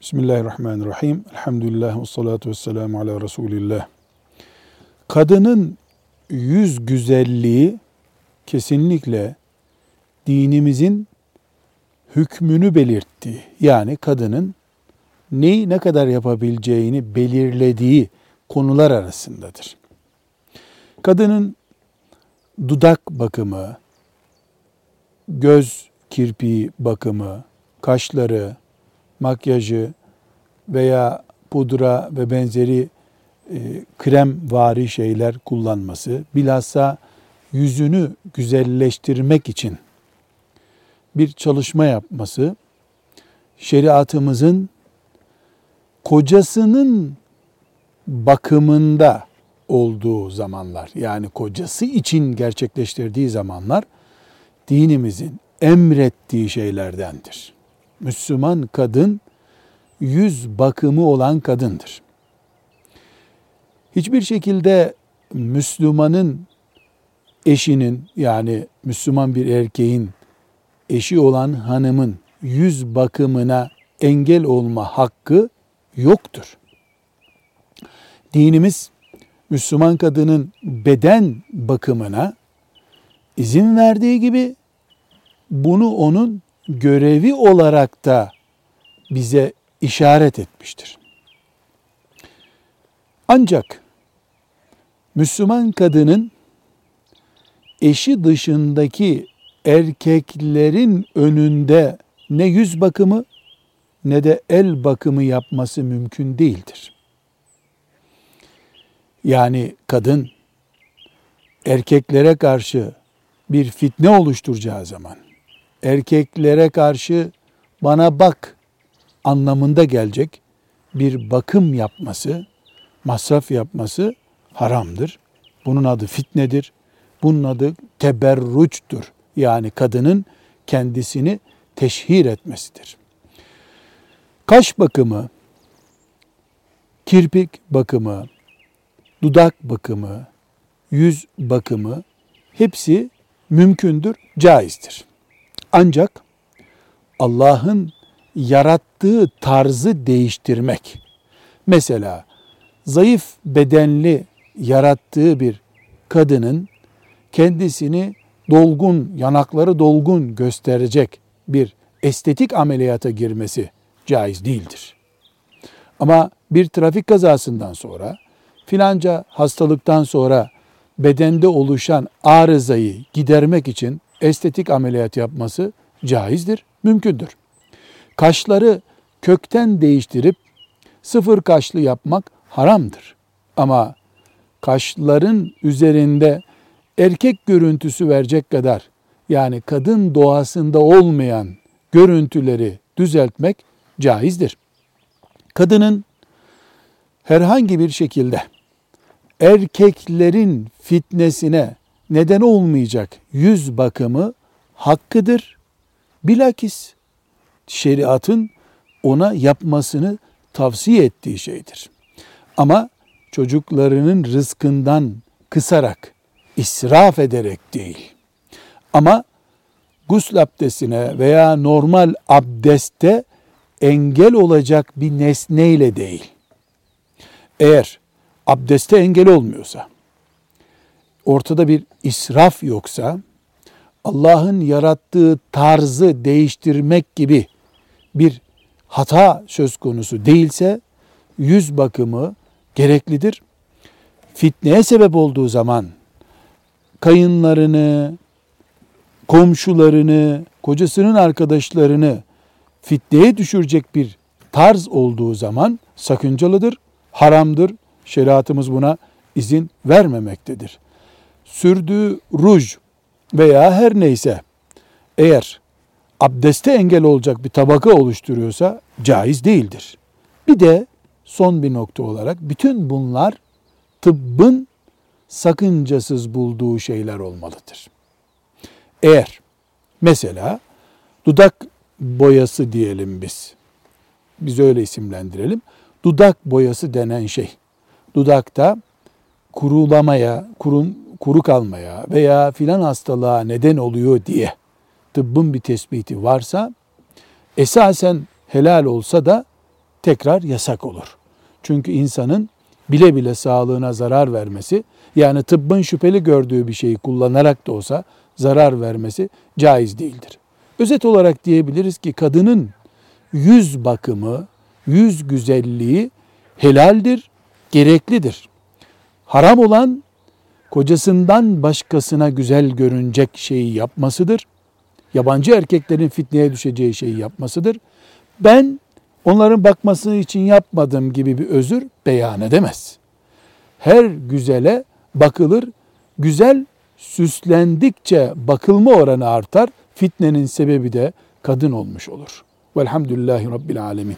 Bismillahirrahmanirrahim. Elhamdülillah ve salatu ve selamu ala Resulillah. Kadının yüz güzelliği kesinlikle dinimizin hükmünü belirttiği, yani kadının neyi ne kadar yapabileceğini belirlediği konular arasındadır. Kadının dudak bakımı, göz kirpiği bakımı, kaşları, makyajı veya pudra ve benzeri e, krem vari şeyler kullanması, bilhassa yüzünü güzelleştirmek için bir çalışma yapması, şeriatımızın kocasının bakımında olduğu zamanlar, yani kocası için gerçekleştirdiği zamanlar, dinimizin emrettiği şeylerdendir. Müslüman kadın yüz bakımı olan kadındır. Hiçbir şekilde Müslümanın eşinin yani Müslüman bir erkeğin eşi olan hanımın yüz bakımına engel olma hakkı yoktur. Dinimiz Müslüman kadının beden bakımına izin verdiği gibi bunu onun görevi olarak da bize işaret etmiştir. Ancak Müslüman kadının eşi dışındaki erkeklerin önünde ne yüz bakımı ne de el bakımı yapması mümkün değildir. Yani kadın erkeklere karşı bir fitne oluşturacağı zaman erkeklere karşı bana bak anlamında gelecek bir bakım yapması, masraf yapması haramdır. Bunun adı fitnedir. Bunun adı teberruçtur. Yani kadının kendisini teşhir etmesidir. Kaş bakımı, kirpik bakımı, dudak bakımı, yüz bakımı hepsi mümkündür, caizdir. Ancak Allah'ın yarattığı tarzı değiştirmek. Mesela zayıf bedenli yarattığı bir kadının kendisini dolgun, yanakları dolgun gösterecek bir estetik ameliyata girmesi caiz değildir. Ama bir trafik kazasından sonra filanca hastalıktan sonra bedende oluşan arızayı gidermek için estetik ameliyat yapması caizdir, mümkündür. Kaşları kökten değiştirip sıfır kaşlı yapmak haramdır. Ama kaşların üzerinde erkek görüntüsü verecek kadar yani kadın doğasında olmayan görüntüleri düzeltmek caizdir. Kadının herhangi bir şekilde erkeklerin fitnesine neden olmayacak yüz bakımı hakkıdır. Bilakis şeriatın ona yapmasını tavsiye ettiği şeydir. Ama çocuklarının rızkından kısarak, israf ederek değil. Ama gusül abdestine veya normal abdeste engel olacak bir nesneyle değil. Eğer abdeste engel olmuyorsa, ortada bir israf yoksa, Allah'ın yarattığı tarzı değiştirmek gibi bir hata söz konusu değilse yüz bakımı gereklidir. Fitneye sebep olduğu zaman kayınlarını, komşularını, kocasının arkadaşlarını fitneye düşürecek bir tarz olduğu zaman sakıncalıdır, haramdır. Şeriatımız buna izin vermemektedir. Sürdüğü ruj veya her neyse eğer abdeste engel olacak bir tabaka oluşturuyorsa caiz değildir. Bir de son bir nokta olarak bütün bunlar tıbbın sakıncasız bulduğu şeyler olmalıdır. Eğer mesela dudak boyası diyelim biz. Biz öyle isimlendirelim. Dudak boyası denen şey. Dudakta kurulamaya, kurun, kuru kalmaya veya filan hastalığa neden oluyor diye tıbbın bir tespiti varsa esasen helal olsa da tekrar yasak olur. Çünkü insanın bile bile sağlığına zarar vermesi, yani tıbbın şüpheli gördüğü bir şeyi kullanarak da olsa zarar vermesi caiz değildir. Özet olarak diyebiliriz ki kadının yüz bakımı, yüz güzelliği helaldir, gereklidir. Haram olan kocasından başkasına güzel görünecek şeyi yapmasıdır. Yabancı erkeklerin fitneye düşeceği şeyi yapmasıdır. Ben onların bakması için yapmadım gibi bir özür beyan edemez. Her güzele bakılır. Güzel süslendikçe bakılma oranı artar. Fitnenin sebebi de kadın olmuş olur. Velhamdülillahi Rabbil Alemin.